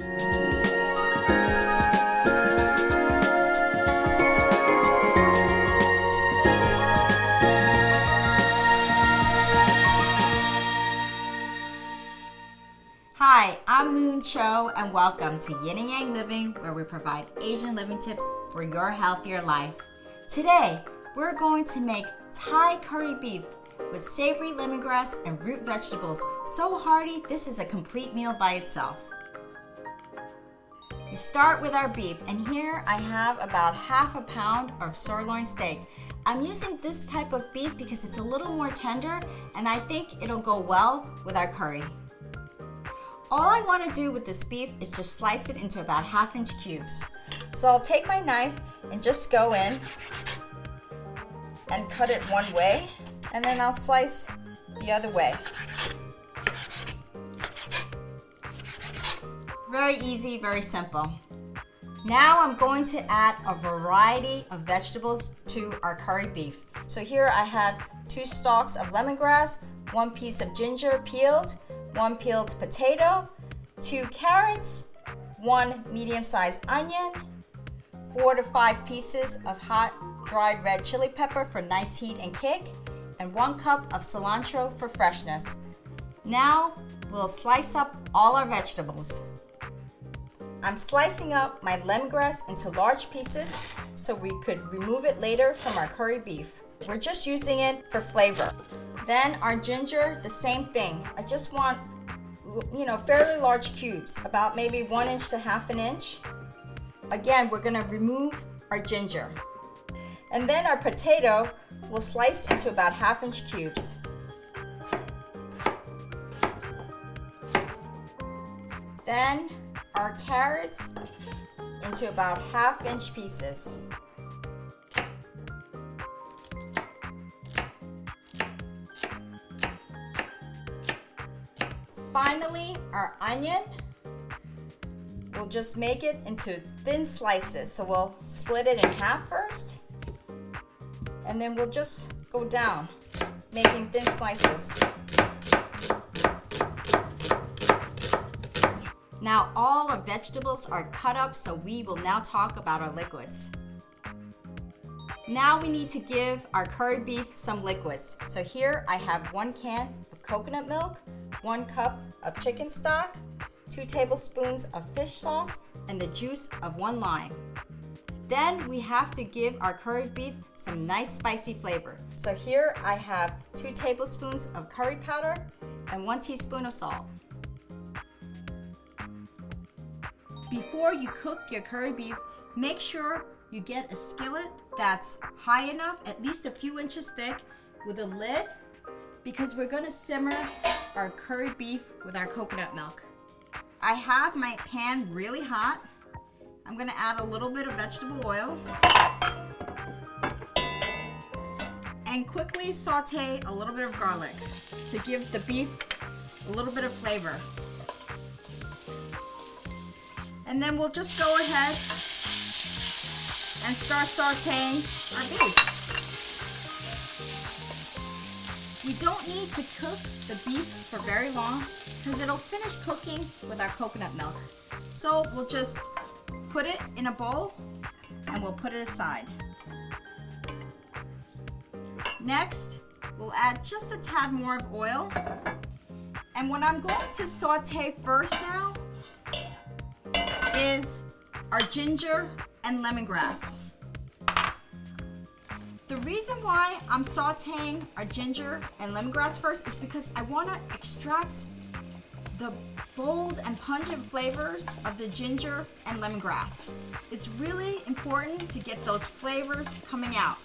Hi, I'm Moon Cho, and welcome to Yin and Yang Living, where we provide Asian living tips for your healthier life. Today, we're going to make Thai curry beef with savory lemongrass and root vegetables. So hearty, this is a complete meal by itself. Start with our beef, and here I have about half a pound of sirloin steak. I'm using this type of beef because it's a little more tender, and I think it'll go well with our curry. All I want to do with this beef is just slice it into about half inch cubes. So I'll take my knife and just go in and cut it one way, and then I'll slice the other way. Very easy, very simple. Now I'm going to add a variety of vegetables to our curry beef. So here I have two stalks of lemongrass, one piece of ginger peeled, one peeled potato, two carrots, one medium sized onion, four to five pieces of hot dried red chili pepper for nice heat and kick, and one cup of cilantro for freshness. Now we'll slice up all our vegetables. I'm slicing up my lemongrass into large pieces so we could remove it later from our curry beef. We're just using it for flavor. Then our ginger, the same thing. I just want, you know, fairly large cubes, about maybe one inch to half an inch. Again, we're gonna remove our ginger. And then our potato we'll slice into about half inch cubes. Then our carrots into about half inch pieces. Finally, our onion, we'll just make it into thin slices. So we'll split it in half first, and then we'll just go down, making thin slices. Now all our vegetables are cut up, so we will now talk about our liquids. Now we need to give our curry beef some liquids. So here I have one can of coconut milk, one cup of chicken stock, two tablespoons of fish sauce, and the juice of one lime. Then we have to give our curry beef some nice spicy flavor. So here I have two tablespoons of curry powder and one teaspoon of salt. Before you cook your curry beef, make sure you get a skillet that's high enough, at least a few inches thick, with a lid, because we're gonna simmer our curry beef with our coconut milk. I have my pan really hot. I'm gonna add a little bit of vegetable oil and quickly saute a little bit of garlic to give the beef a little bit of flavor. And then we'll just go ahead and start sauteing our beef. We don't need to cook the beef for very long because it'll finish cooking with our coconut milk. So we'll just put it in a bowl and we'll put it aside. Next, we'll add just a tad more of oil. And what I'm going to saute first now is our ginger and lemongrass. The reason why I'm sauteing our ginger and lemongrass first is because I want to extract the bold and pungent flavors of the ginger and lemongrass. It's really important to get those flavors coming out.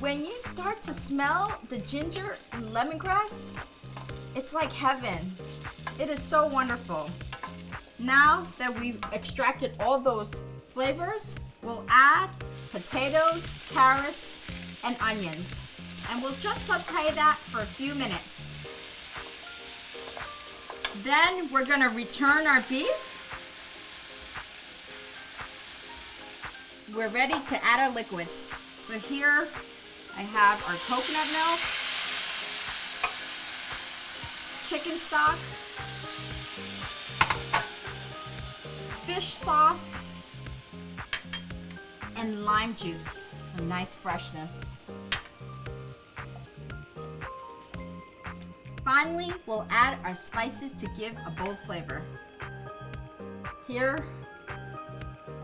When you start to smell the ginger and lemongrass, it's like heaven. It is so wonderful. Now that we've extracted all those flavors, we'll add potatoes, carrots, and onions. And we'll just saute that for a few minutes. Then we're gonna return our beef. We're ready to add our liquids. So here I have our coconut milk, chicken stock, fish sauce and lime juice for nice freshness. Finally, we'll add our spices to give a bold flavor. Here,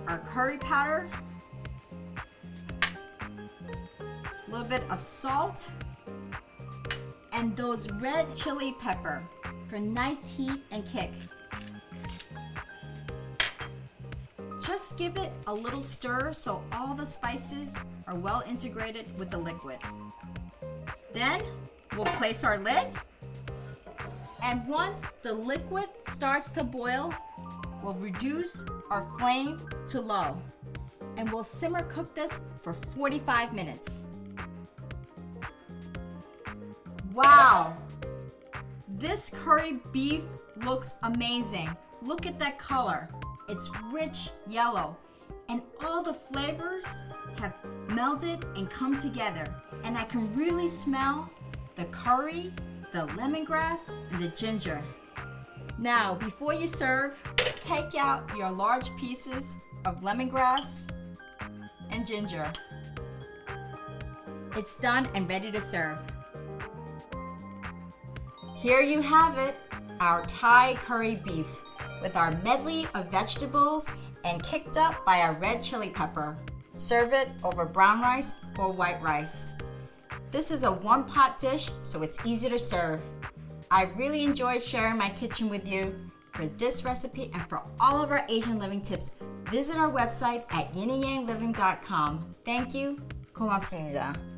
our curry powder, a little bit of salt, and those red chili pepper for nice heat and kick. Just give it a little stir so all the spices are well integrated with the liquid. Then we'll place our lid and once the liquid starts to boil, we'll reduce our flame to low and we'll simmer cook this for 45 minutes. Wow! This curry beef looks amazing. Look at that color. It's rich yellow and all the flavors have melded and come together. And I can really smell the curry, the lemongrass, and the ginger. Now, before you serve, take out your large pieces of lemongrass and ginger. It's done and ready to serve. Here you have it, our Thai curry beef with our medley of vegetables and kicked up by our red chili pepper. Serve it over brown rice or white rice. This is a one pot dish, so it's easy to serve. I really enjoyed sharing my kitchen with you. For this recipe and for all of our Asian living tips, visit our website at yinandyangliving.com. Thank you. 고맙습니다.